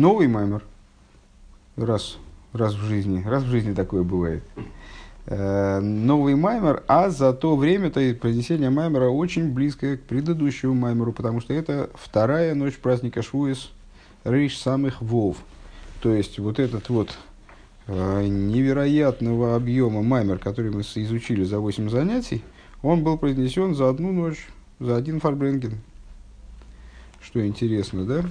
новый маймер, раз, раз в жизни, раз в жизни такое бывает, э, новый маймер, а за то время-то произнесение маймера очень близкое к предыдущему маймеру, потому что это вторая ночь праздника Швуис, Рейш самых Вов. То есть вот этот вот э, невероятного объема маймер, который мы изучили за 8 занятий, он был произнесен за одну ночь, за один фарбренген. Что интересно, да?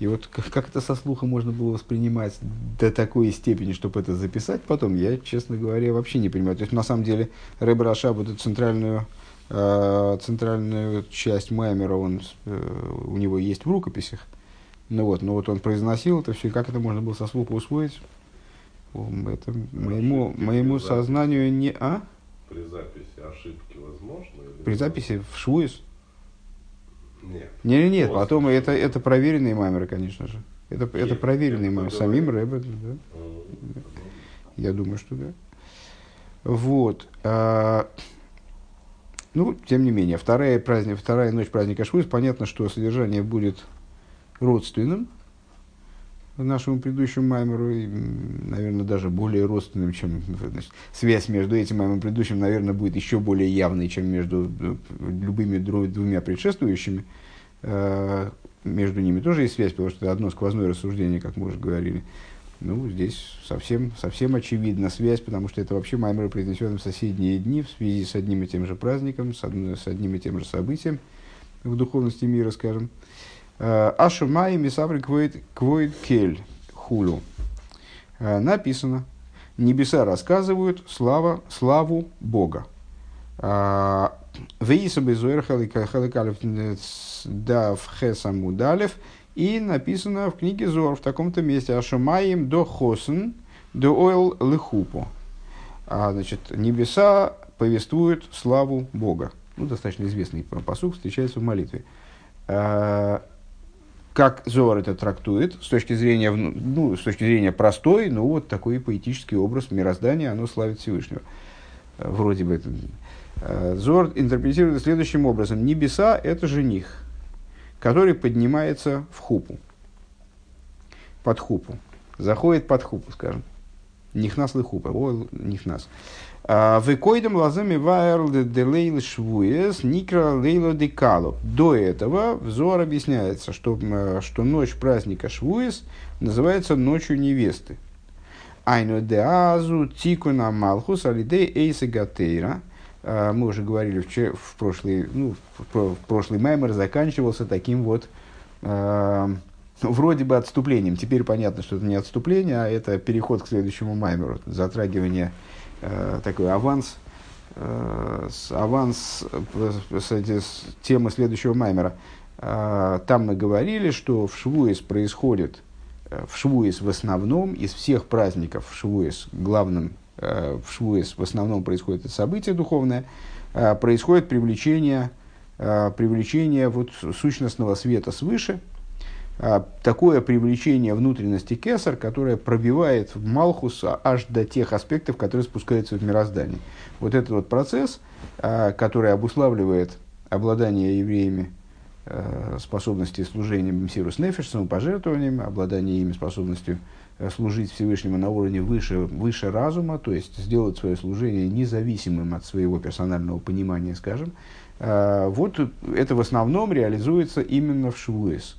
И вот как, как это со слуха можно было воспринимать до такой степени, чтобы это записать потом, я, честно говоря, вообще не понимаю. То есть, на самом деле, Рэб Раша, вот эту центральную, э, центральную часть Маймера, он, э, у него есть в рукописях. Ну вот, но вот он произносил это все, и как это можно было со слуха усвоить? Это моему, моему сознанию не... А? При записи ошибки возможно? При записи в Швуис? Нет. Нет, нет, После потом это, это проверенные мамеры, конечно же. Это, это Есть, проверенные это мамеры. Самим Рэбе, да. Мгм. Я думаю, что да. Вот. а, ну, тем не менее, вторая, праздник, вторая ночь праздника Швуис, понятно, что содержание будет родственным нашему предыдущему маймеру, и, наверное, даже более родственным, чем значит, связь между этим маймером и предыдущим, наверное, будет еще более явной, чем между э, любыми двумя предшествующими. Э, Между ними тоже есть связь, потому что это одно сквозное рассуждение, как мы уже говорили. Ну, здесь совсем, совсем очевидна связь, потому что это вообще маймеры, произнесенные в соседние дни в связи с одним и тем же праздником, с, одно- с одним и тем же событием в духовности мира, скажем. Э, Ашумай мисаври квоит кель хулю. Э, Написано, небеса рассказывают слава, славу Бога. А, Вейса безуэр халикалев да в хесамудалев. И написано в книге Зор в таком-то месте Ашумаем до хосен до ойл лыхупу. А, значит, небеса повествуют славу Бога. Ну, достаточно известный посук, встречается в молитве. Как Зор это трактует с точки зрения, ну, с точки зрения простой, ну, вот такой поэтический образ мироздания, оно славит Всевышнего. Э, Вроде бы это. Э, Зор интерпретирует следующим образом. Небеса – это жених, который поднимается в хупу, под хупу, заходит под хупу, скажем. Нихнас ли хупа, о, нихнас. Выкойдем лазами ваер де лейл швуес никра лейло де кало. До этого взор объясняется, что, м, что ночь праздника швуес называется ночью невесты. Айно де азу тикуна малхус алидей эйса гатейра. А, Мы уже говорили вчера, в прошлый, ну, в про- в прошлый маймер заканчивался таким вот а, вроде бы отступлением. Теперь понятно, что это не отступление, а это переход к следующему маймеру, затрагивание э, такой аванс, э, аванс э, с, темы следующего маймера. Э, там мы говорили, что в Швуис происходит, э, в Швуис в основном, из всех праздников в Швуис, главным э, в Швуис в основном происходит событие духовное, э, происходит привлечение, э, привлечение вот сущностного света свыше, такое привлечение внутренности кесар, которое пробивает в Малхус а, аж до тех аспектов, которые спускаются в мироздание. Вот этот вот процесс, а, который обуславливает обладание евреями э, способности служения Мсирус Нефиш, самопожертвованием, обладание ими способностью служить Всевышнему на уровне выше, выше разума, то есть сделать свое служение независимым от своего персонального понимания, скажем. А, Вот это в основном реализуется именно в Швуэс.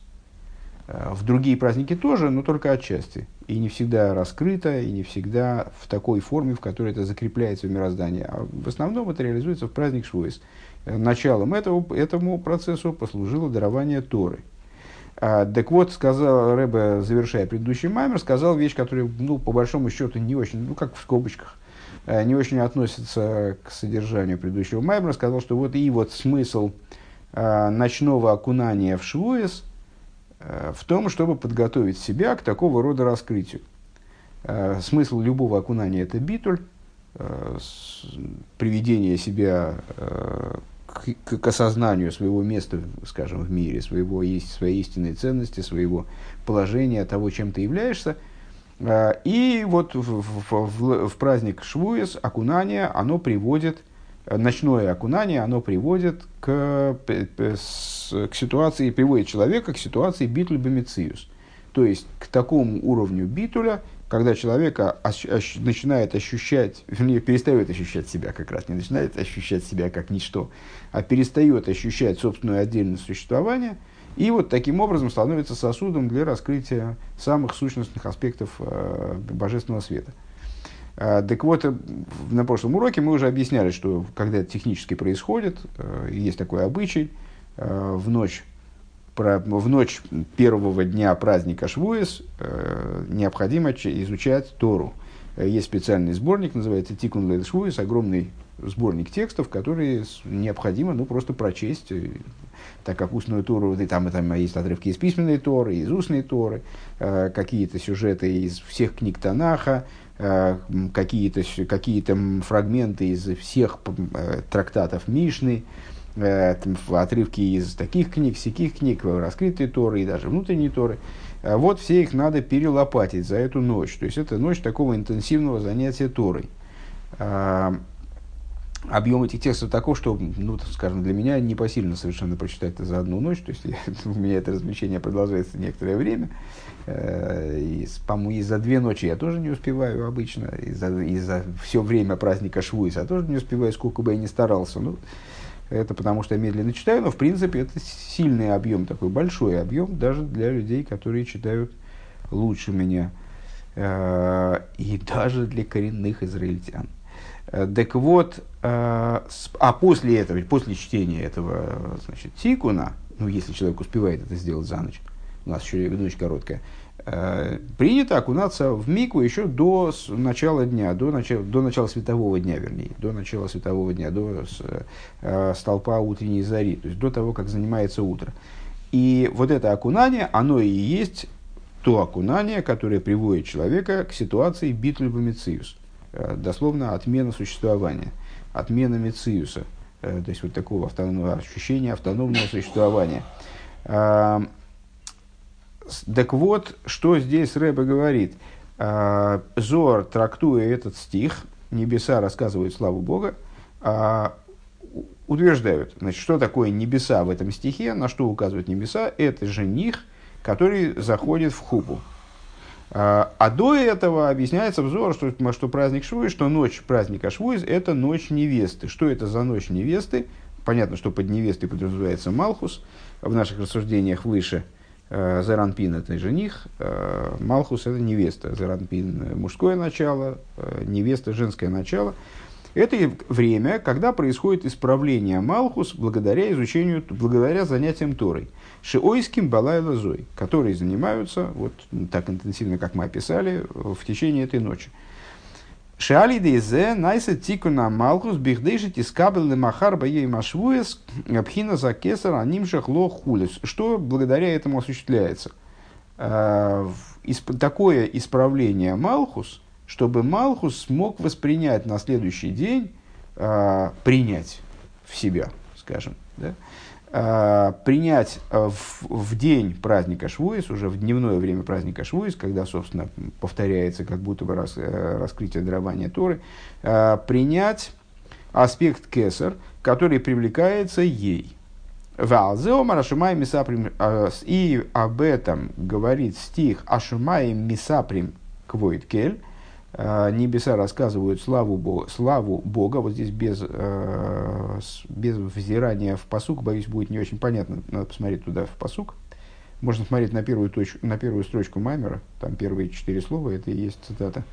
Э, В другие праздники тоже, но только отчасти. И не всегда раскрыто, и не всегда в такой форме, в которой это закрепляется в мироздании. А в основном это реализуется в праздник Швуэс. Э, Началом этого, этому процессу послужило дарование Торы. А, так вот, сказал Рэбе, завершая предыдущий маймер, сказал вещь, которая, ну, по большому счету, не очень, ну, как в скобочках, э, не очень относится к содержанию предыдущего маймера. Сказал, что вот и вот смысл э, ночного окунания в Швуэс – в том, чтобы подготовить себя к такого рода раскрытию. Э, Смысл любого окунания – это битуль, э, приведение себя э, к, к- осознанию своего места, скажем, в мире, своего, своей истинной ценности, своего положения, того, чем ты являешься. Э, И вот в, в- в- в праздник Швуес окунание, оно приводит, э, ночное окунание, оно приводит к, к ситуации, приводит человека к ситуации битуль бомициус. То есть к такому уровню битуля, когда человек начинает ощущать, вернее, перестает ощущать себя как раз, не начинает ощущать себя как ничто, а перестает ощущать собственное отдельное существование, и вот таким образом становится сосудом для раскрытия самых сущностных аспектов э, божественного света. Э, так вот, э, на прошлом уроке мы уже объясняли, что когда это технически происходит, э, есть такой обычай, э, в ночь в ночь первого дня праздника Швуес э, необходимо изучать Тору. Есть специальный сборник, называется Тикун Лейл Швуес, огромный сборник текстов, которые необходимо ну, просто прочесть, так как устную Тору, и там, и там есть отрывки из письменной Торы, из устной Торы, какие-то сюжеты из всех книг Танаха, какие-то какие фрагменты из всех э, трактатов Мишны, Э, отрывки из таких книг, всяких книг, раскрытые Торы и даже внутренние Торы. Э, вот все их надо перелопатить за эту ночь. То есть это ночь такого интенсивного занятия Торой. Э, объем этих текстов таков, что, ну, скажем, для меня непосильно совершенно прочитать это за одну ночь. То есть у меня это развлечение продолжается некоторое время. И, по-моему, и за две ночи я тоже не успеваю обычно. И за, и за все время праздника Швуис я тоже не успеваю, сколько бы я ни старался. Ну, это потому что я медленно читаю, но в принципе это сильный объем, такой большой объем даже для людей, которые читают лучше меня. Э, и даже для коренных израильтян. Э, так вот, э, а после этого, после чтения этого значит, тикуна, ну если человек успевает это сделать за ночь, у нас еще ночь короткая, Э, принято окунаться в мику еще до начала дня, до начала, до начала светового дня, вернее, до начала светового дня, до э, столпа утренней зари, то есть до того, как занимается утро. И вот это окунание, оно и есть то окунание, которое приводит человека к ситуации битвы мециус, э, дословно отмена существования, отмена мециуса, э, то есть вот такого автономного ощущения автономного существования. Так вот, что здесь Рэбе говорит. А, Зор, трактуя этот стих, небеса рассказывают славу Бога, а, утверждают, значит, что такое небеса в этом стихе, на что указывают небеса, это жених, который заходит в хупу. А, а до этого объясняется взор, что, что праздник Швуи, что ночь праздника Швуи – это ночь невесты. Что это за ночь невесты? Понятно, что под невестой подразумевается Малхус. В наших рассуждениях выше – Заранпин – это жених, э, Малхус – это невеста. Заранпин – мужское начало, э, невеста – женское начало. Это время, когда происходит исправление Малхус благодаря изучению, благодаря занятиям Торой. Шиойским Балай Лазой, которые занимаются вот так интенсивно, как мы описали, в течение этой ночи. Шали дейзе найса тикуна малхус бихдейши тискабел лемахар баей машвуес пхина за кесар анимшах ло хулес. Что благодаря этому осуществляется? Э, такое исправление Малхус, чтобы Малхус смог воспринять на следующий день, э, принять в себя, скажем, да? Э, принять э, в, в день праздника Швуис, уже в дневное время праздника Швуис, когда, собственно, повторяется как будто бы рас, э, раскрытие дарования Торы, принять аспект кесар, который привлекается ей. И об этом говорит стих Ашумай Мисаприм Квойт Кель, Э, небеса рассказывают славу Бога, славу Бога, вот здесь без, э, без взирания в посук, боюсь, будет не очень понятно, надо посмотреть туда в посук. Можно смотреть на первую, точку, на первую строчку Маймера, там первые четыре слова, это и есть цитата,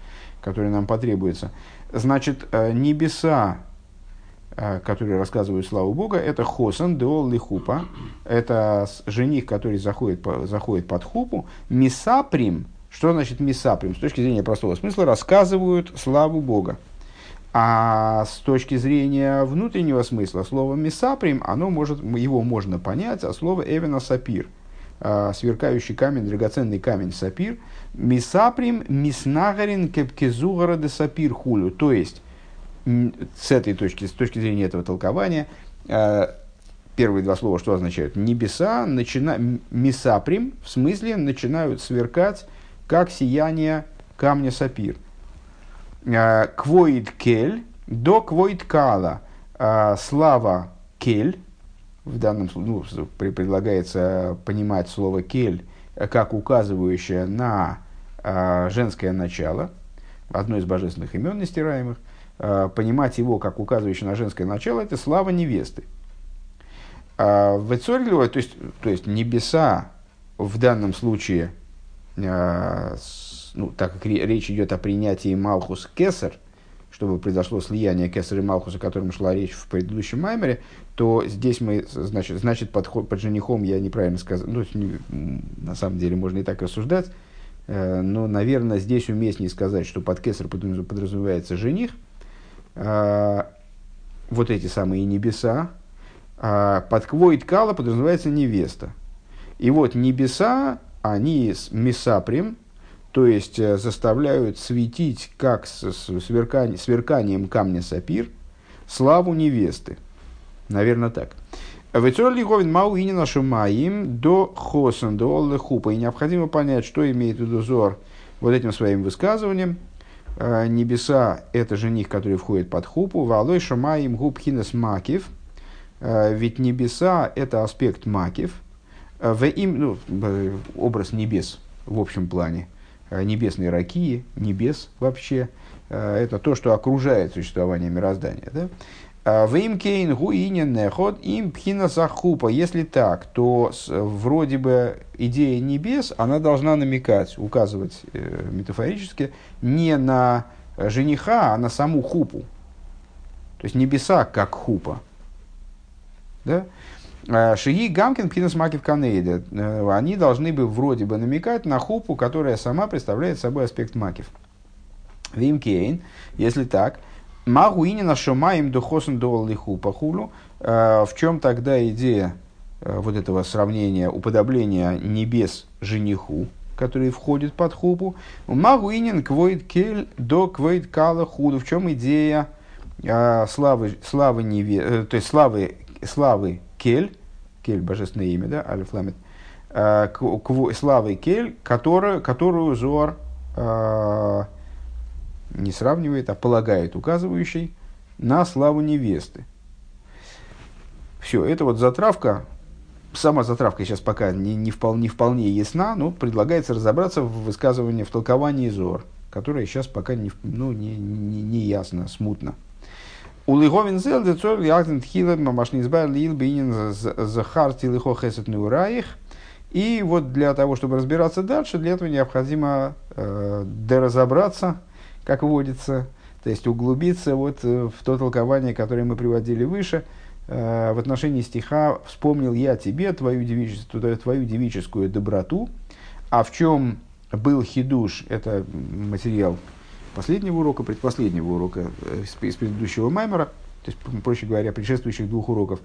которая нам потребуется. Значит, э, небеса, которые рассказывают славу Бога, это Хосан, Деол Лихупа, это жених, который заходит, заходит под хупу, Мисаприм – что значит мисаприм? С точки зрения простого смысла рассказывают славу Бога. А с точки зрения внутреннего смысла слово мисаприм, оно может, его можно понять, а слово эвена сапир, а, сверкающий камень, драгоценный камень сапир, мисаприм миснагарин кепкезугара де сапир хулю. То есть, с этой точки, с точки зрения этого толкования, а, первые два слова что означают? Небеса, начина, мисаприм, в смысле начинают сверкать как сияние камня сапир. Э, квоид кель до квоид кала. Э, слава кель, в данном случае ну, предлагается понимать слово кель как указывающее на э, женское начало, одно из божественных имен нестираемых, э, понимать его как указывающее на женское начало, это слава невесты. А в Эцорлево, то есть, то есть небеса в данном случае, э, ну, так как речь идет о принятии Малхус Кесар, чтобы произошло слияние Кесар и Малхуса, о котором шла речь в предыдущем маймере, то здесь мы, значит, значит под, под женихом я неправильно сказал, ну, на самом деле можно и так рассуждать, э, но, наверное, здесь уместнее сказать, что под Кесар подразумевается жених, э, вот эти самые небеса, а под квоит кала подразумевается невеста. И вот небеса, они с месаприм, то есть э, заставляют светить, как с сверканием, сверканием камня сапир, славу невесты. Наверное, так. Вецорли говин мау и нашу маим до хосан до хупа. И необходимо понять, что имеет в виду Зор вот этим своим высказыванием. Э, небеса – это жених, который входит под хупу. Валой шамаим губ хинес макив – Э, ведь небеса – это аспект макив, в им, ну, образ небес в общем плане, э, небесной ракии, небес вообще, это то, что окружает существование мироздания. Да? В им кейн гуинен неход им пхина сахупа. Если так, то вроде бы идея небес, она должна намекать, указывать метафорически не на жениха, а на саму хупу. То есть небеса как хупа. Да? А, Шиги Гамкин Пхинас Макив Канейда. Э, они должны бы вроде бы намекать на хупу, которая сама представляет собой аспект Макив. Вимкейн, если так, Магуинина Шумаем Духосен Дуал Хупа Хулу. Э, в чем тогда идея э, вот этого сравнения, уподобления небес жениху, который входит под хупу. Магуинин квоид кель до квоид кала худу. В чем идея славы, славы, неве, то есть славы славы Кель, Кель, божественное имя, да, Алиф Ламет, э, славы Кель, которую, которую Зор э, не сравнивает, а полагает указывающий на славу невесты. Все, это вот затравка, сама затравка сейчас пока не, не, вполне, не вполне ясна, но предлагается разобраться в высказывании, в толковании Зор, которое сейчас пока не, ну, не, не, не ясно, смутно. У Лиговин зел децор ягден тхила мамашни избавил лил бинин захар тилихо хесет неураих. И вот для того, чтобы разбираться дальше, для этого необходимо э, доразобраться, как водится, то есть углубиться вот в то толкование, которое мы приводили выше, э, в отношении стиха «Вспомнил я тебе твою девическую, твою девическую доброту». А в чем был хидуш, это материал последнего урока, предпоследнего урока э, из предыдущего маймера, то есть, проще говоря, предшествующих двух уроков.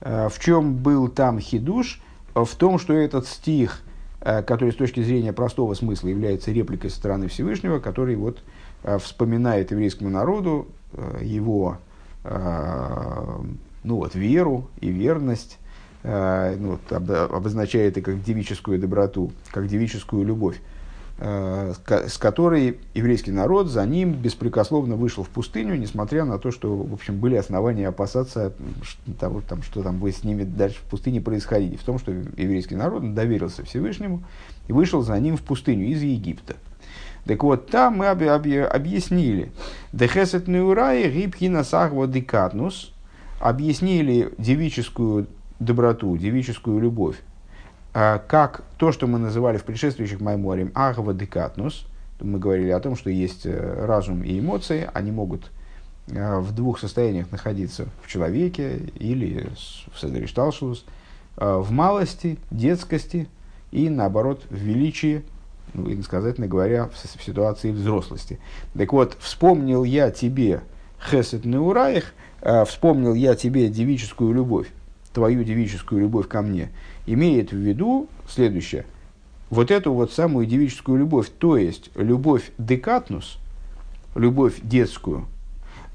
Э, в чем был там хидуш? В том, что этот стих, э, который с точки зрения простого смысла является репликой со стороны Всевышнего, который вот вспоминает еврейскому народу его ну вот, веру и верность, ну, вот, обозначает и как девическую доброту, как девическую любовь. Э, с которой еврейский народ за ним беспрекословно вышел в пустыню, несмотря на то, что, в общем, были основания опасаться того, там, что там будет с ними дальше в пустыне происходить. В том, что еврейский народ доверился Всевышнему и вышел за ним в пустыню из Египта. Так вот, там мы об, об, объяснили, «Дехесет неурай гибхина сахва декатнус», объяснили девическую доброту, девическую любовь, как то, что мы называли в предшествующих Майморем Агава Декатнус, мы говорили о том, что есть э, разум и эмоции, они могут э, в двух состояниях находиться в человеке или в Седришталшус, э, в малости, детскости и, наоборот, в величии, ну, иносказательно говоря, в, в ситуации взрослости. Так вот, вспомнил я тебе хесед неураих, вспомнил я тебе девическую любовь, твою девическую любовь ко мне – имеет в виду следующее. Вот эту вот самую девическую любовь, то есть любовь декатнус, любовь детскую,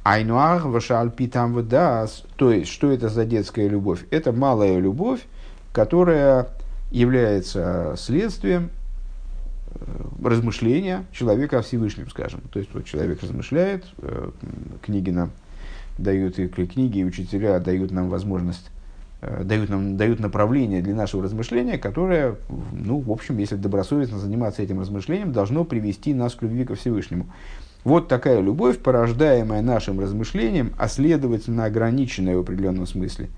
айнуах вашальпи там вдас, то есть что это за детская любовь? Это малая любовь, которая является следствием э, размышления человека о Всевышнем, скажем. То есть вот человек размышляет, э, книги нам дают, и книги и учителя дают нам возможность дают нам дают направление для нашего размышления, которое, ну, в общем, если добросовестно заниматься этим размышлением, должно привести нас к любви ко Всевышнему. Вот такая любовь, порождаемая нашим размышлением, а следовательно ограниченная в определенном смысле,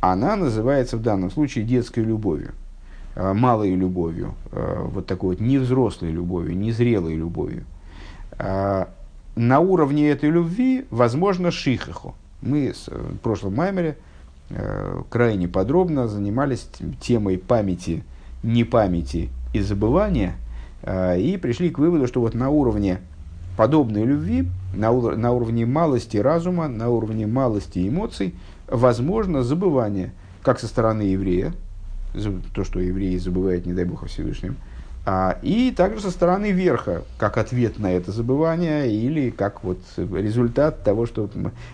она называется в данном случае детской любовью, э, малой любовью, э, вот такой вот невзрослой любовью, незрелой любовью. На уровне этой любви возможно шихаху. Мы в прошлом маймере э, крайне подробно занимались темой памяти, непамяти и забывания, и пришли к выводу, что вот на уровне подобной любви на, на уровне малости разума, на уровне малости эмоций, возможно забывание, как со стороны еврея, то, что евреи забывают, не дай бог, о Всевышнем, а, и также со стороны верха, как ответ на это забывание или как вот результат того, что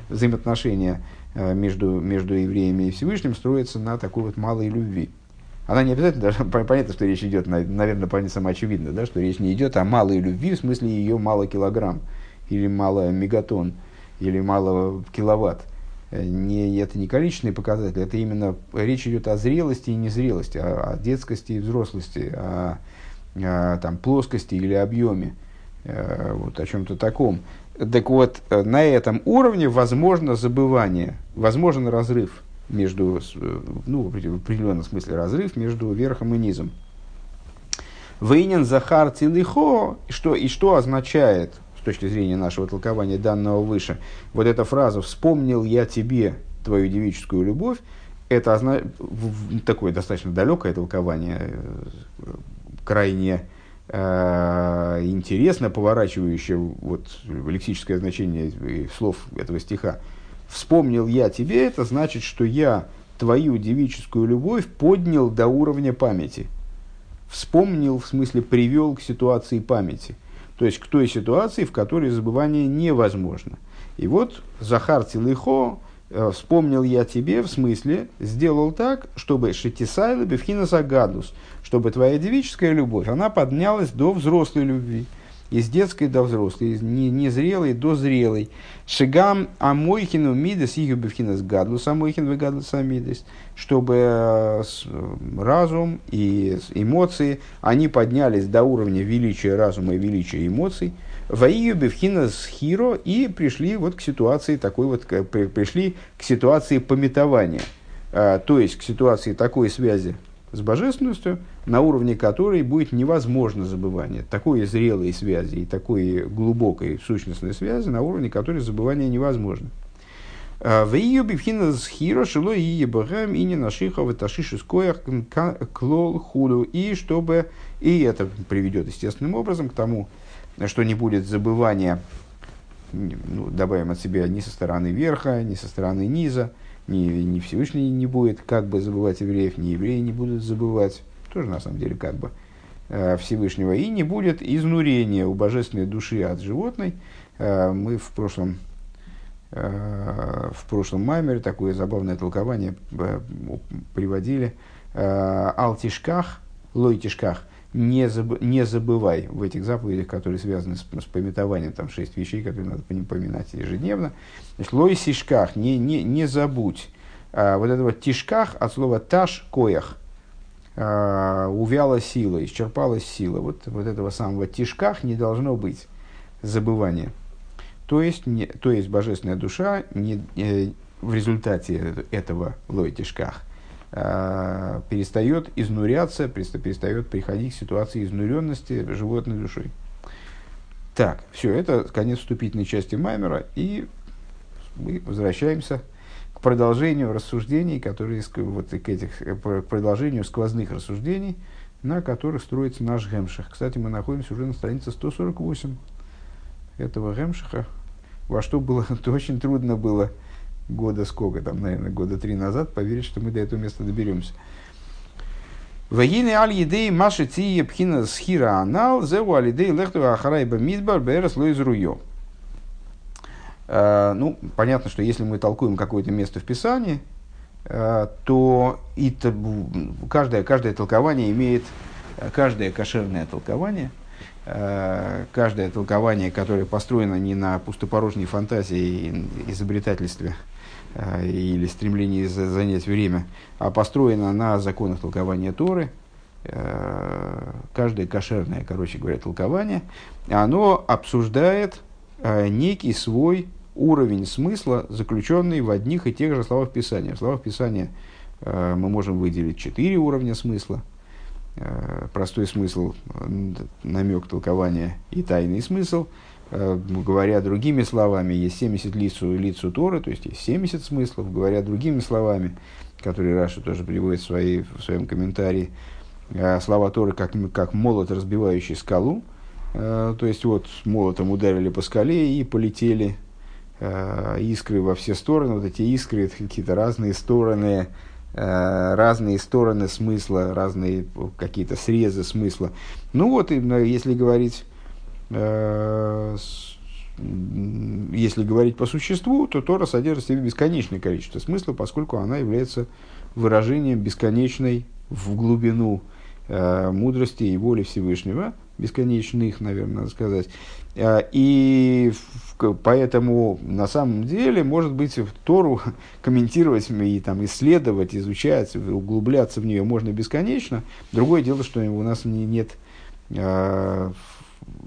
взаимоотношения э, между, между евреями и Всевышним строятся на такой вот малой любви. Она не обязательно, даже понятно, что речь идет, наверное, понятно самоочевидно, да, что речь не идет о малой любви, в смысле ее мало килограмм, или мало мегатон, или мало киловатт. Э, не, это не количественный показатель, это именно речь идет о зрелости и незрелости, о, о детскости и взрослости, о там, плоскости или объеме, э, вот о чем-то таком. Так вот, э, на этом уровне возможно забывание, возможен разрыв между, ну, в определенном смысле разрыв между верхом и низом. Вейнин Захар Цилихо, что, и что означает, с точки зрения нашего толкования данного выше, вот эта фраза «вспомнил я тебе твою девическую любовь», это озна... такое достаточно далекое толкование, э, крайне э, интересно поворачивающее вот, лексическое значение слов этого стиха. Вспомнил я тебе, это значит, что я твою девическую любовь поднял до уровня памяти. Вспомнил, в смысле, привел к ситуации памяти. То есть к той ситуации, в которой забывание невозможно. И вот Захар Тилыхо, э, вспомнил я тебе, в смысле, сделал так, чтобы Шетисайла Бевхинаса Гадус, чтобы твоя девическая любовь, она поднялась до взрослой любви. Из детской до взрослой, из незрелой до зрелой. Шигам амойхину мидес и юбевхинас гадлус амойхин гадлус амидес, чтобы э, разум и эмоции, они поднялись до уровня величия разума и величия эмоций, Ваию Бевхинас Хиро и пришли вот к ситуации такой вот, пришли к ситуации пометования, э, то есть к ситуации такой связи с божественностью, на уровне которой будет невозможно забывание. Такой зрелой связи и такой глубокой сущностной связи, на уровне которой забывание невозможно. А, в ее бифхина схира шило и ебахам и не нашиха в ташиши клол худу. И чтобы, и это приведет естественным образом к тому, что не будет забывания, ну, добавим от себя ни со стороны верха, ни со стороны низа, ни, ни Всевышний не будет как бы забывать евреев, ни евреи не будут забывать, тоже на самом деле как бы э, Всевышнего, и не будет изнурения у божественной души от животной. Э, мы в прошлом, э, в прошлом маймере такое забавное толкование приводили. Алтишках, лойтишках, не, заб, не забывай в этих заповедях, которые связаны с, с пометованием, там шесть вещей, которые надо поминать ежедневно. Значит, лой сишках, не, не, не забудь. А, вот это вот тишках от слова таш коях, а, увяла сила, исчерпалась сила. Вот, вот этого самого тишках не должно быть забывания. То есть, не, то есть божественная душа не, э, в результате этого лой тишках перестает изнуряться, перестает приходить к ситуации изнуренности животной душой. Так, все, это конец вступительной части Маймера, и мы возвращаемся к продолжению рассуждений, которые, вот, к, этих, к продолжению сквозных рассуждений, на которых строится наш Гемших. Кстати, мы находимся уже на странице 148 этого Гемшиха, во что было, очень трудно было года сколько, там, наверное, года три назад, поверить, что мы до этого места доберемся. Вагины аль едей маши цие пхина схира анал, зеву аль едей лехту ахарайба мидбар берес лоиз руйо. Э, ну, понятно, что если мы толкуем какое-то место в Писании, э, то и каждое, каждое толкование имеет, каждое кошерное толкование, э, каждое толкование, которое построено не на пустопорожней фантазии и изобретательстве или стремлении занять время, а построено на законах толкования Торы, э, каждое кошерное, короче говоря, толкование, оно обсуждает некий свой уровень смысла, заключенный в одних и тех же словах Писания. В словах Писания мы можем выделить четыре уровня смысла. Простой смысл, намек толкования и тайный смысл – Э, говоря другими словами, есть 70 лицу, лицу Торы, то есть есть 70 смыслов, говоря другими словами, которые Раша тоже приводит в, своей, в своем комментарии, э, слова Торы как, как молот, разбивающий скалу, э, то есть вот молотом ударили по скале и полетели искры во все стороны, вот эти искры, это какие-то разные стороны, разные стороны смысла, разные какие-то срезы смысла. Ну вот, если говорить Э, если говорить по существу, то Тора содержит в себе бесконечное количество смысла, поскольку она является выражением бесконечной в глубину э, мудрости и воли Всевышнего, бесконечных, наверное, надо сказать. Э, и поэтому на самом деле, может быть, в Тору комментировать и там, исследовать, изучать, углубляться в нее можно бесконечно. Другое дело, что у нас не, нет э,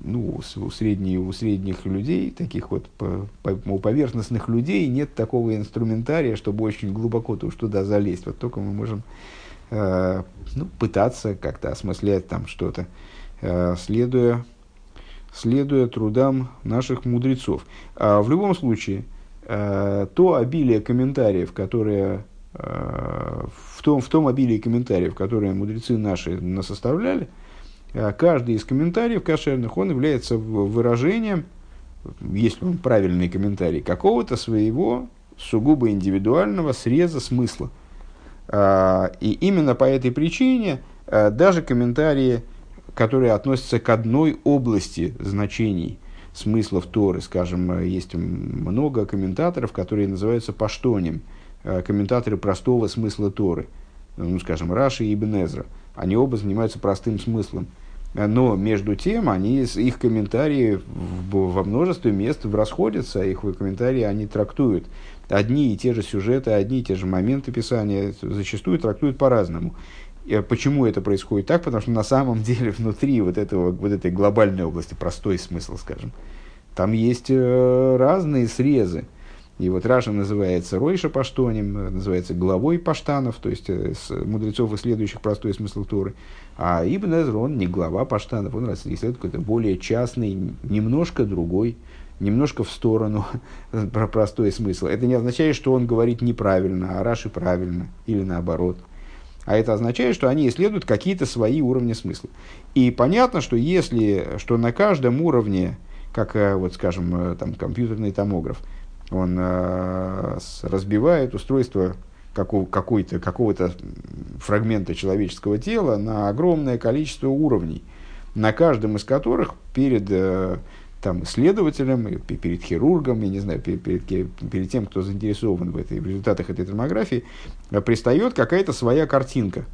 ну, у, средней, у средних людей, таких вот по, по, у поверхностных людей нет такого инструментария, чтобы очень глубоко то, туда залезть. Вот только мы можем э, ну, пытаться как-то осмыслять там что-то, э, следуя, следуя трудам наших мудрецов. А в любом случае, э, то обилие комментариев, которые э, в том, в том обилии комментариев, которые мудрецы наши насоставляли, Э, каждый из комментариев кошерных, он является выражением, если он правильный комментарий, какого-то своего сугубо индивидуального среза смысла. А, и именно по этой причине э, даже комментарии, которые относятся к одной области значений смыслов Торы, скажем, э, есть много комментаторов, которые называются паштонем, комментаторы простого смысла Торы, ну, скажем, Раши и Ибн Эзра. Они оба занимаются простым смыслом. Но между тем, они, их комментарии во множестве мест расходятся, их комментарии они трактуют одни и те же сюжеты, одни и те же моменты писания, зачастую трактуют по-разному. Почему это происходит так? Потому что на самом деле внутри вот, этого, вот этой глобальной области, простой смысл, скажем, там есть э, разные срезы. И вот Раша называется Ройша Паштонем, называется главой Паштанов, то есть э, мудрецов, исследующих простой смысл Торы. А Ибн Эзра, он не глава Паштанов, он исследует какой-то более частный, немножко другой, немножко в сторону про простой смысл. Это не означает, что он говорит неправильно, а Раши правильно, или наоборот. А это означает, что они исследуют какие-то свои уровни смысла. И понятно, что если, что на каждом уровне, как, э, вот, скажем, э, там, компьютерный томограф, он э, разбивает устройство какого, какого-то фрагмента человеческого тела на огромное количество уровней, на каждом из которых перед э, там, исследователем, перед хирургом, я не знаю, перед, перед, перед тем, кто заинтересован в, этой, в результатах этой томографии, э, пристает какая-то своя картинка.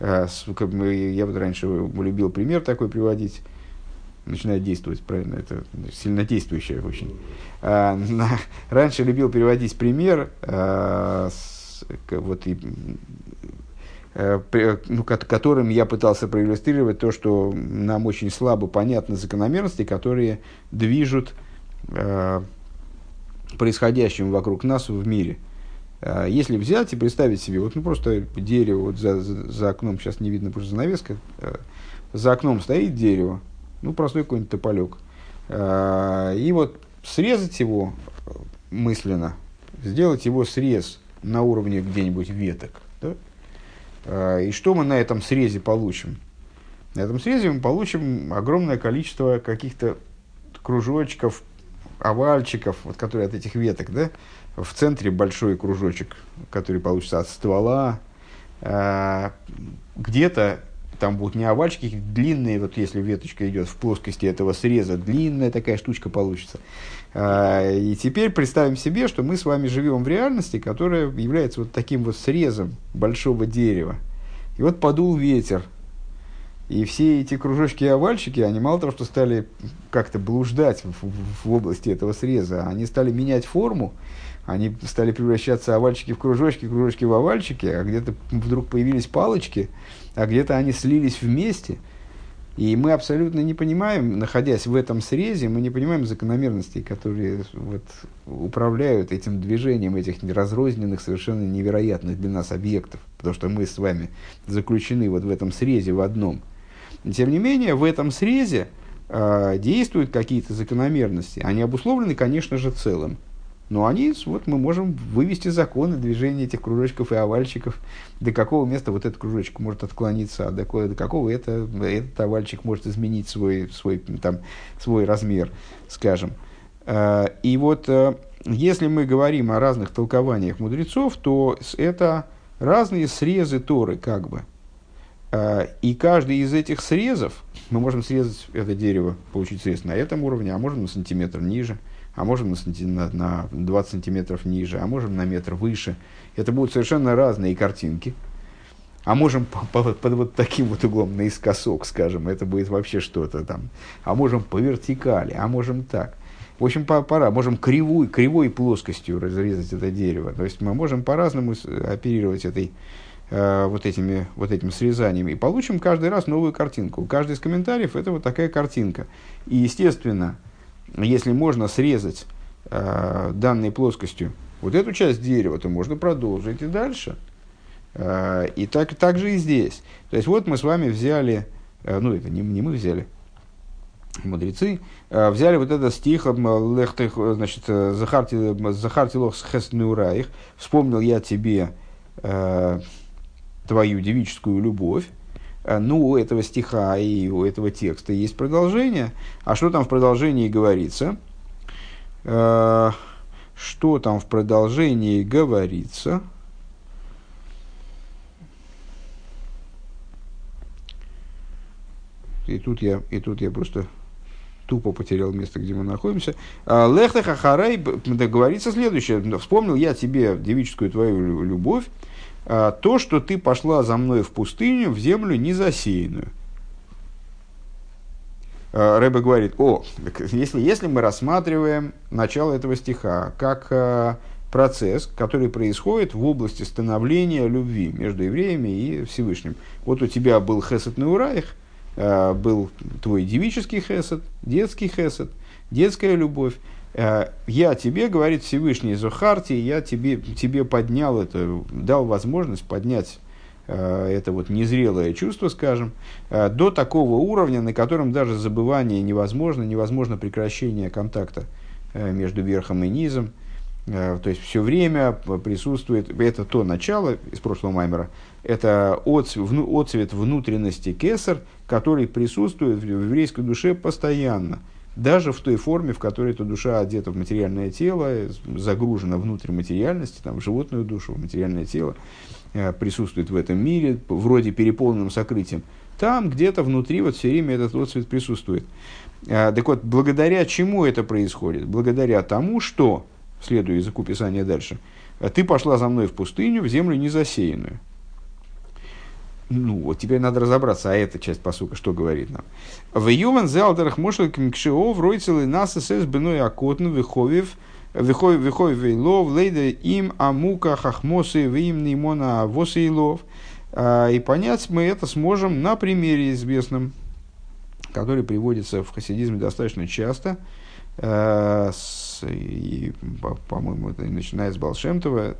Я вот раньше любил пример такой приводить начинает действовать, правильно, это сильнодействующее очень. А, на, раньше любил переводить пример, а, с, вот, и, а, ну, которым я пытался проиллюстрировать то, что нам очень слабо понятны закономерности, которые движут а, происходящим вокруг нас в мире. А, если взять и представить себе, вот ну, просто дерево, вот за, за, за окном, сейчас не видно, просто занавеска, за окном стоит дерево, ну, простой какой-нибудь тополек. А, и вот срезать его мысленно, сделать его срез на уровне где-нибудь веток. Да? А, и что мы на этом срезе получим? На этом срезе мы получим огромное количество каких-то кружочков, овальчиков, вот, которые от этих веток, да? В центре большой кружочек, который получится от ствола. А, где-то там будут не овальчики, длинные, вот если веточка идет в плоскости этого среза, длинная такая штучка получится. А, и теперь представим себе, что мы с вами живем в реальности, которая является вот таким вот срезом большого дерева. И вот подул ветер. И все эти кружочки и овальчики, они мало того, что стали как-то блуждать в, в, в области этого среза, они стали менять форму, они стали превращаться овальчики в кружочки, кружочки в овальчики, а где-то вдруг появились палочки, а где-то они слились вместе. И мы абсолютно не понимаем, находясь в этом срезе, мы не понимаем закономерностей, которые вот, управляют этим движением этих разрозненных, совершенно невероятных для нас объектов. Потому что мы с вами заключены вот в этом срезе в одном. Тем не менее, в этом срезе э, действуют какие-то закономерности. Они обусловлены, конечно же, целым. Но они, вот мы можем вывести законы движения этих кружочков и овальчиков, до какого места вот этот кружочек может отклониться, а до, до какого это, этот овальчик может изменить свой, свой, там, свой размер, скажем. Э, и вот э, если мы говорим о разных толкованиях мудрецов, то это разные срезы Торы, как бы. Э, и каждый из этих срезов, мы можем срезать это дерево, получить срез на этом уровне, а можем на сантиметр ниже – а можем на, на 20 сантиметров ниже, а можем на метр выше. Это будут совершенно разные картинки. А можем по, по, под вот таким вот углом наискосок, скажем, это будет вообще что-то там. А можем по вертикали, а можем так. В общем, по, пора. Можем кривой, кривой плоскостью разрезать это дерево. То есть мы можем по-разному оперировать этой, э, вот, этими, вот этим срезанием. И получим каждый раз новую картинку. Каждый из комментариев это вот такая картинка. И, естественно, если можно срезать э, данной плоскостью вот эту часть дерева, то можно продолжить и дальше. Э, и так, так же и здесь. То есть вот мы с вами взяли, э, ну это не, не мы взяли, мудрецы, э, взяли вот этот стих, значит, Захарти, Захарти лох с вспомнил я тебе э, твою девическую любовь, Э, ну, у этого стиха и у этого текста есть продолжение. А что там в продолжении говорится? Э, что там в продолжении говорится? И тут я, и тут я просто тупо потерял место, где мы находимся. «Э, Лехта Хахарай, говорится следующее. Вспомнил я тебе девическую твою любовь, то, что ты пошла за мной в пустыню, в землю незасеянную. А, Рэбе говорит, о, если, если мы рассматриваем начало этого стиха как а, процесс, который происходит в области становления любви между евреями и Всевышним. Вот у тебя был хесед Неураих, был твой девический хесед, детский хесед, детская любовь, я тебе, говорит Всевышний Зухарти, я тебе, тебе поднял это, дал возможность поднять э, это вот незрелое чувство, скажем, э, до такого уровня, на котором даже забывание невозможно, невозможно прекращение контакта между верхом и низом. То есть все время присутствует, это то начало из прошлого маймера, это отцвет внутренности кесар, который присутствует в еврейской душе постоянно – даже в той форме, в которой эта душа одета в материальное тело, загружена внутрь материальности, там, в животную душу, в материальное тело, э, присутствует в этом мире, вроде переполненным сокрытием, там где-то внутри вот все время этот отцвет присутствует. Э, так вот, благодаря чему это происходит? Благодаря тому, что, следуя языку Писания дальше, ты пошла за мной в пустыню, в землю незасеянную. Ну, вот теперь надо разобраться, а эта часть посука что говорит нам. В Юван Зелдерах Мошел Кмикшиов Ройцелы нас эсэс беной акотн выховив выховив вейлов лейда им амука хахмосы вим нимона восейлов. А, и понять мы это сможем на примере известном, который приводится в хасидизме достаточно часто. А, и, по-моему, это начиная с Балшемтова,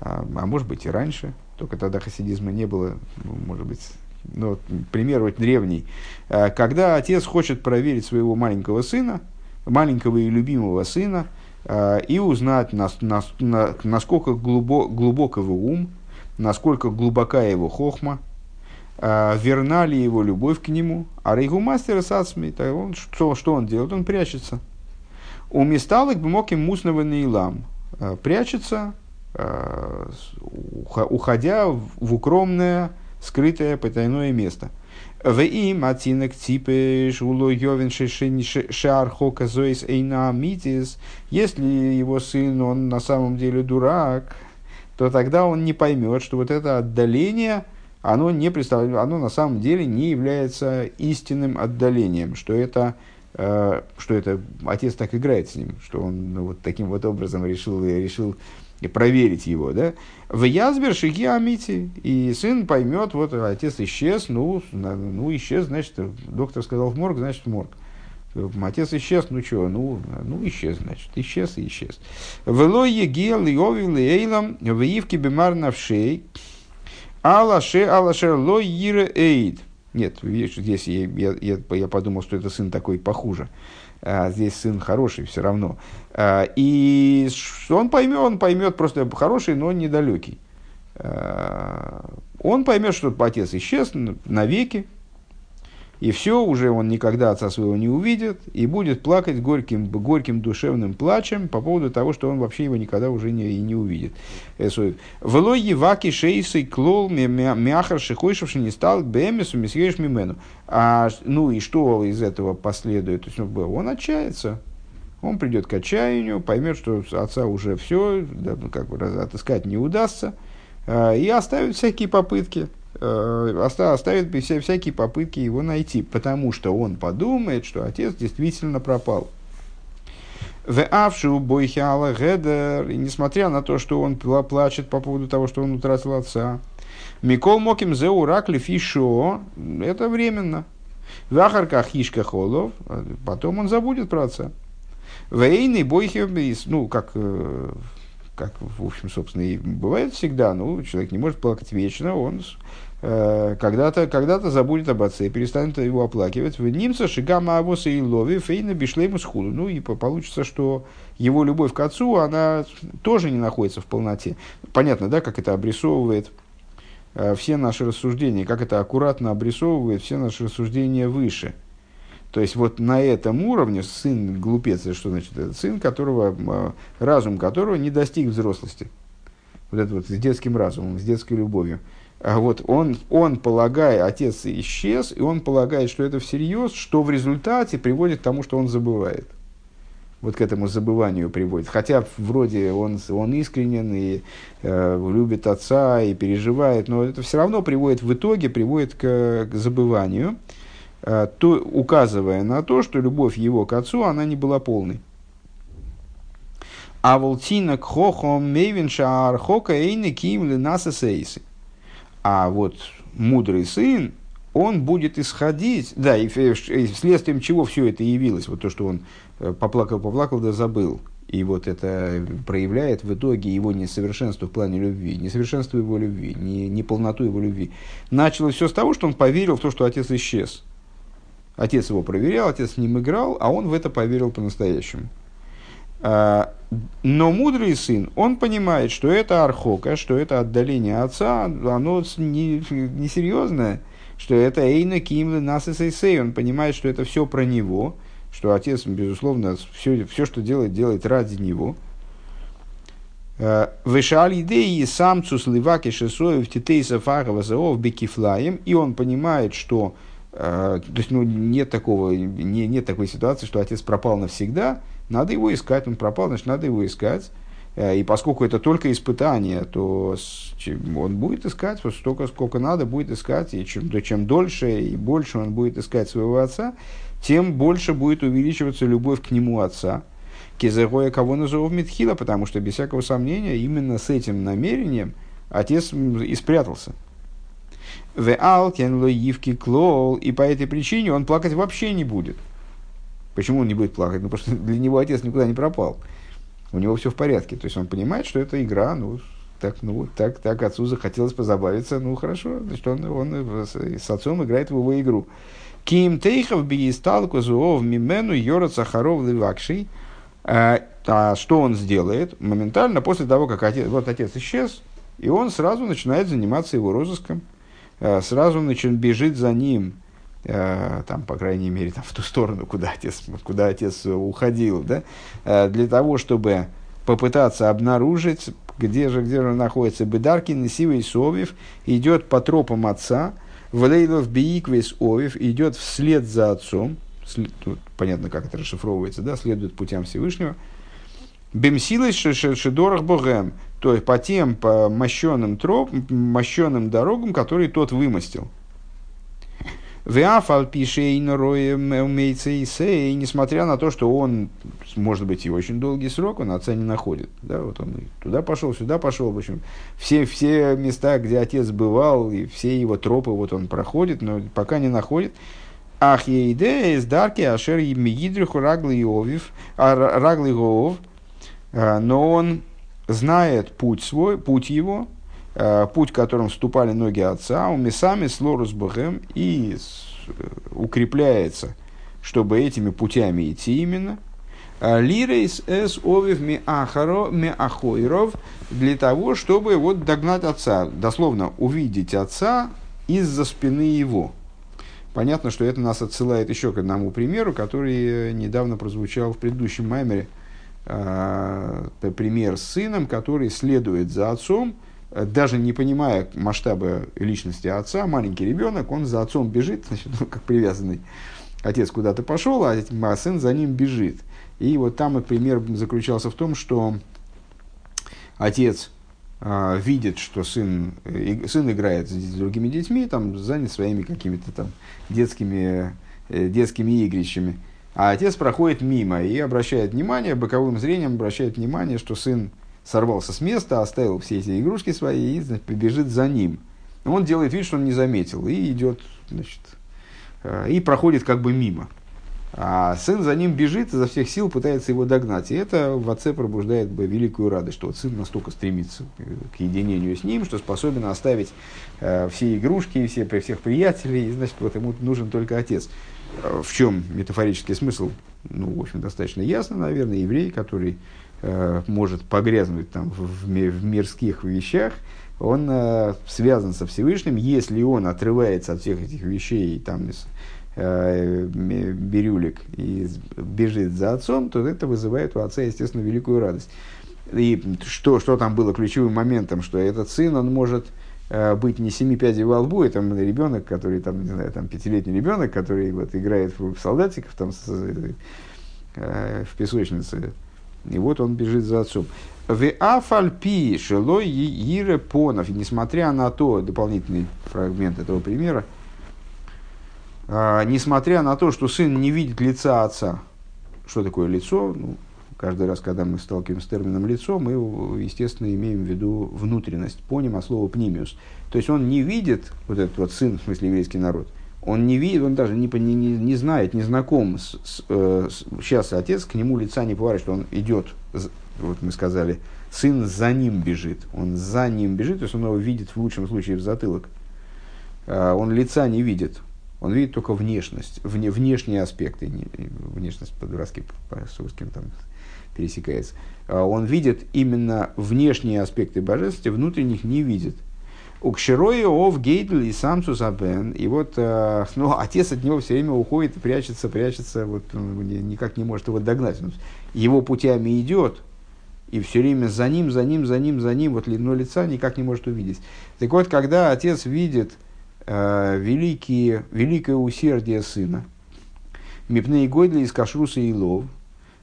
а, а может быть и раньше, только тогда хасидизма не было, ну, может быть, ну, пример вот древний, а, когда отец хочет проверить своего маленького сына, маленького и любимого сына, а, и узнать, насколько глубок, глубок его ум, насколько глубока его хохма, верна ли его любовь к нему, а рейгу мастера сацми, он, что, что он делает? Он прячется. У месталок бы мог им мусного нейлам. Прячется, уходя в укромное, скрытое потайное место. В им атинок типеш уло йовен шар хока зоис эйна митис. Если его сын, он на самом деле дурак, то тогда он не поймет, что вот это отдаление, оно, не представляет, оно на самом деле не является истинным отдалением, что это э, что это отец так играет с ним, что он ну, вот таким вот образом решил, решил проверить его, да, в Язбер Шиги Амити, и сын поймет, вот отец исчез, ну, ну исчез, значит, доктор сказал в морг, значит, в морг. Отец исчез, ну что, ну, ну исчез, значит, исчез и исчез. Вело егел и овил и эйлам в ивке бемар навшей, алаше алаше ло ире эйд. Нет, видишь, здесь я, я, я, я подумал, что это сын такой похуже. А здесь сын хороший все равно. А, и он поймет, он поймет просто хороший, но недалекий. А, он поймет, что отец исчез навеки, и все, уже он никогда отца своего не увидит, и будет плакать горьким, горьким душевным плачем по поводу того, что он вообще его никогда уже не, и не увидит. Э, Вело еваки шейсы клол мяхар шихойшевши не стал бэмесу месьеш мимену. А, ну и что из этого последует? То есть, ну, он отчается, он придет к отчаянию, поймет, что отца уже все, да, ну, как бы отыскать не удастся, а, и оставит всякие попытки Э, оставит все, всякие попытки его найти, потому что он подумает, что отец действительно пропал. В Авшу Бойхиала Гедер, и несмотря на то, что он плачет по поводу того, что он утратил отца, Микол Моким Зеу Ракли Фишо, это временно. В Ахарках Хишка Холов, потом он забудет про отца. Вейный Бойхи, ну, как э, как, в общем, собственно, и бывает всегда, ну, человек не может плакать вечно, он Э, когда-то когда забудет об отце, перестанет его оплакивать. В немца шигама авоса и лови фейна бишлейму схуду. Ну и получится, что его любовь к отцу, она тоже не находится в полноте. Понятно, да, как это обрисовывает э, все наши рассуждения, как это аккуратно обрисовывает все наши рассуждения выше. То есть вот на этом уровне сын глупец, что значит? Это сын, которого, э, разум которого не достиг взрослости. Вот это вот с детским разумом, с детской любовью. А вот он, он полагает, отец исчез, и он полагает, что это всерьез, что в результате приводит к тому, что он забывает. Вот к этому забыванию приводит. Хотя вроде он, он искренен и э, любит отца и переживает, но это все равно приводит в итоге приводит к, к забыванию, то, указывая на то, что любовь его к отцу она не была полной. А волтина к хохом мейвинша архока эйны ким ленасесейсы. А вот мудрый сын, он будет исходить, да, и, и следствием чего все это явилось, вот то, что он э, поплакал, поплакал, да забыл. И вот это проявляет в итоге его несовершенство в плане любви, несовершенство его любви, не, неполноту его любви. Началось все с того, что он поверил в то, что отец исчез. Отец его проверял, отец с ним играл, а он в это поверил по-настоящему. А, но мудрый сын, он понимает, что это архока, что это отдаление отца, оно несерьезное, не что это эйна кимлы нас и Он понимает, что это все про него, что отец, безусловно, все, все, что делает, делает ради него. А, Вышал идеи сам цусливаки шесоев титейса фарова заов бекифлаем, и он понимает, что то есть, ну, нет, такого, не, нет такой ситуации, что отец пропал навсегда, надо его искать, он пропал, значит, надо его искать. Э, и поскольку это только испытание, то он будет искать вот столько, сколько надо, будет искать. И чем, чем дольше и больше он будет искать своего отца, тем больше будет увеличиваться любовь к нему отца. Кизероя кого назову Митхила, потому что, без всякого сомнения, именно с этим намерением отец и спрятался. В Алкен Лоивки Клол, и по этой причине он плакать вообще не будет. Почему он не будет плакать? Ну, потому что для него отец никуда не пропал. У него все в порядке. То есть он понимает, что это игра, ну, так, ну, так, так отцу захотелось позабавиться, ну, хорошо, значит, он, он с отцом играет в его игру. Ким Тейхов биисталку зуов мимену йора сахаров ливакший. А, а что он сделает? Моментально после того, как отец, вот отец исчез, и он сразу начинает заниматься его розыском. А, сразу начин, бежит за ним Э, там, по крайней мере, там, в ту сторону, куда отец, куда отец уходил, да, э, для того, чтобы попытаться обнаружить, где же, где же находится. Бедаркин, Сивый Совев, идет по тропам отца, Валейлов Бииквейс Овев, идет вслед за отцом, тут понятно, как это расшифровывается, да, следует путям Всевышнего, Бемсилой Шедорах Богем, то есть по тем по мощенным троп, мощенным дорогам, которые тот вымостил. Веафал пишейн умейца и несмотря на то, что он, может быть, и очень долгий срок, он отца не находит. Да, вот он туда пошел, сюда пошел, в общем, все, все места, где отец бывал, и все его тропы вот он проходит, но пока не находит. Ах, ейде из дарки ашер мигидриху рагли овив, а рагли гов, а, но он знает путь свой, путь его, а, путь, которым вступали ноги отца, умесами с лорус богем и укрепляется, чтобы этими путями идти именно. А, Лирейс эс овив ми ахойров для того, чтобы вот догнать отца, дословно увидеть отца из-за спины его. Понятно, что это нас отсылает еще к одному примеру, который недавно прозвучал в предыдущем маймере. А, пример с сыном, который следует за отцом, даже не понимая масштаба личности отца, маленький ребенок, он за отцом бежит, значит, ну, как привязанный. Отец куда-то пошел, а, а сын за ним бежит. И вот там и пример заключался в том, что отец э, видит, что сын, э, сын играет с другими детьми, там занят своими какими-то там детскими, э, детскими игрищами. А отец проходит мимо и обращает внимание, боковым зрением обращает внимание, что сын сорвался с места, оставил все эти игрушки свои и значит, побежит за ним. Он делает вид, что он не заметил, и идет, значит, э, и проходит как бы мимо. А сын за ним бежит, изо всех сил пытается его догнать. И это в отце пробуждает бы великую радость, что вот сын настолько стремится к единению с ним, что способен оставить э, все игрушки, все, всех приятелей, и, значит, вот ему нужен только отец. Э, в чем метафорический смысл? Ну, в общем, достаточно ясно, наверное. Еврей, который э, может погрязнуть там, в, в, мирских вещах, он э, связан со Всевышним. Если он отрывается от всех этих вещей, там, из, э, бирюлик и бежит за отцом, то это вызывает у отца, естественно, великую радость. И что, что там было ключевым моментом, что этот сын, он может быть не семи пядей во лбу, это ребенок, который, там, не знаю, там, пятилетний ребенок, который вот, играет в солдатиков там, с, э, в песочнице, и вот он бежит за отцом. В афальпи шелой ире понов. И несмотря на то, дополнительный фрагмент этого примера, а, несмотря на то, что сын не видит лица отца, что такое лицо, ну, каждый раз, когда мы сталкиваемся с термином лицо, мы, естественно, имеем в виду внутренность, поним от слова пнимиус. То есть он не видит, вот этот вот сын, в смысле еврейский народ, он не видит, он даже не, не, не знает, не знаком с, с, э, с, сейчас отец к нему лица не поворачивает, он идет, вот мы сказали, сын за ним бежит, он за ним бежит, то есть он его видит в лучшем случае в затылок. Э, он лица не видит, он видит только внешность, вне, внешние аспекты, не, внешность по-дурацки по, с русским там пересекается. Э, он видит именно внешние аспекты божественности, внутренних не видит. У Кширои ов гейдл и самцу забен. И вот э, ну, отец от него все время уходит прячется, прячется, вот он никак не может его догнать. Его путями идет, и все время за ним, за ним, за ним, за ним, вот но лица никак не может увидеть. Так вот, когда отец видит э, великие, великое усердие сына, Мипней Гойдли из Кашруса и Лов,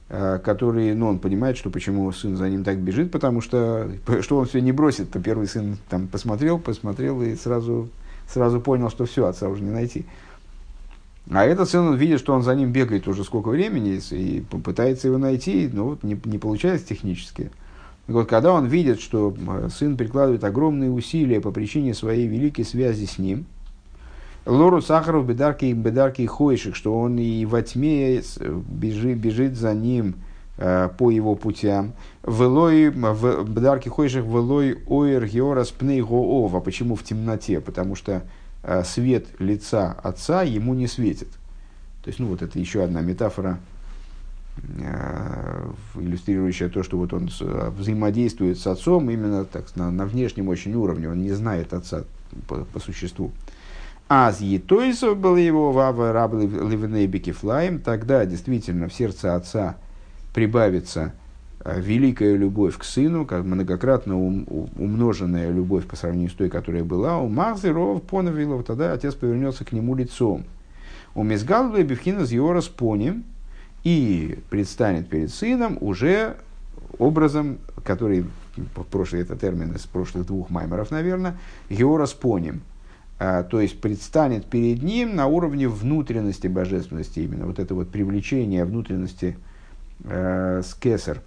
Э, который, ну, он понимает, что почему сын за ним так бежит, потому что, что он все не бросит, то первый сын там посмотрел, посмотрел и сразу, сразу понял, что все, отца уже не найти. А этот сын, он видит, что он за ним бегает уже сколько времени и пытается его найти, но вот не, не получается технически. И вот когда он видит, что э, сын прикладывает огромные усилия по причине своей великой связи с ним – Лору Сахаров бедарки и бедарки хойших, что он и во тьме бежит, бежит за ним э, по его путям. Велой, в бедарки хойших велой оир георас пней А почему в темноте? Потому что э, свет лица отца ему не светит. То есть, ну вот это еще одна метафора, э, иллюстрирующая то, что вот он взаимодействует с отцом именно так, на, на внешнем очень уровне. Он не знает отца по, по существу. Аз етойсов был его вава раб ливнейбики флаем, тогда действительно в сердце отца прибавится э, великая любовь к сыну, как многократно умноженная любовь по сравнению с той, которая была, у Махзеров поновилов, тогда отец повернется к нему лицом. У Мизгалвы Бевхина с его поним и предстанет перед сыном уже образом, который, прошлый это термин из прошлых двух маймеров, наверное, Георас поним – а, то есть предстанет перед ним на уровне внутренности божественности, именно вот это вот привлечение внутренности э, с кесар.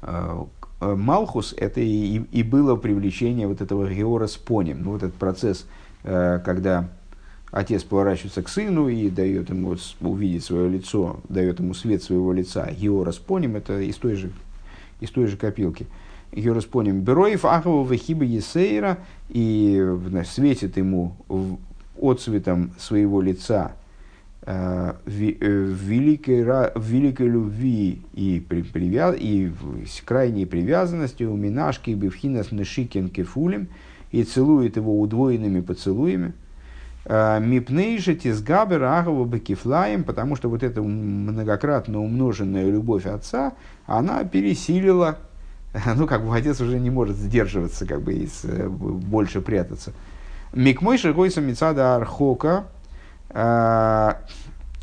Э, Малхус это и, и было привлечение вот этого геора с поним, ну, вот этот процесс, э, когда отец поворачивается к сыну и дает ему увидеть свое лицо, дает ему свет своего лица. Геора с поним это из той же, из той же копилки. Э, Гераспоним Бероев Ахову Вахиба Есейра и значит, светит ему отцветом своего лица э, в великой, великой любви и, привяз, и крайней привязанностью у Минашки Бевхинас Нешикен Кефулем и целует его удвоенными поцелуями. Э, Мипнейша Тизгабер Агова Бекифлаем, потому что вот эта многократно умноженная любовь отца, она пересилила ну, как бы отец уже не может сдерживаться, как бы, и э, больше прятаться. Микмой шигойса мецада архока, э,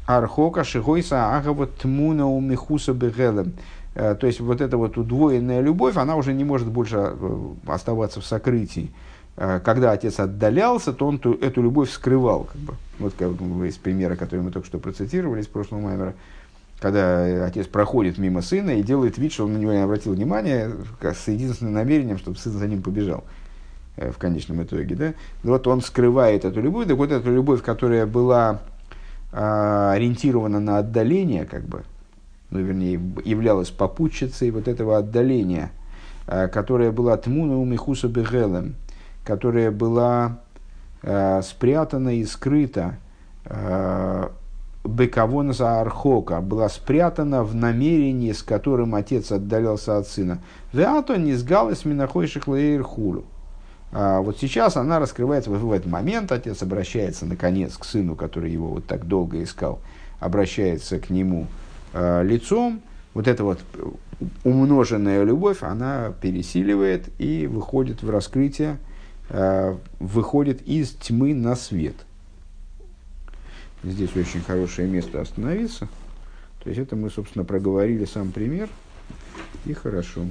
архока шигойса агава тмуна у михуса бегелем. Э, то есть, вот эта вот удвоенная любовь, она уже не может больше оставаться в сокрытии. Когда отец отдалялся, то он ту, эту любовь скрывал. Как бы. Вот как, из примера, который мы только что процитировали из прошлого маймера когда отец проходит мимо сына и делает вид, что он на него не обратил внимания, с единственным намерением, чтобы сын за ним побежал э, в конечном итоге. Да? Вот он скрывает эту любовь, так вот эту любовь, которая была а, ориентирована на отдаление, как бы, ну, вернее, являлась попутчицей вот этого отдаления, а, которая была тмуна у Михуса Бегелем, которая была а, спрятана и скрыта Бекавон за Архока была спрятана в намерении, с которым отец отдалялся от сына. Веато не сгалась минахойших хулу. А вот сейчас она раскрывается в этот момент, отец обращается наконец к сыну, который его вот так долго искал, обращается к нему э, лицом. Вот эта вот умноженная любовь, она пересиливает и выходит в раскрытие, э, выходит из тьмы на свет – Здесь очень хорошее место остановиться. То есть это мы, собственно, проговорили сам пример. И хорошо.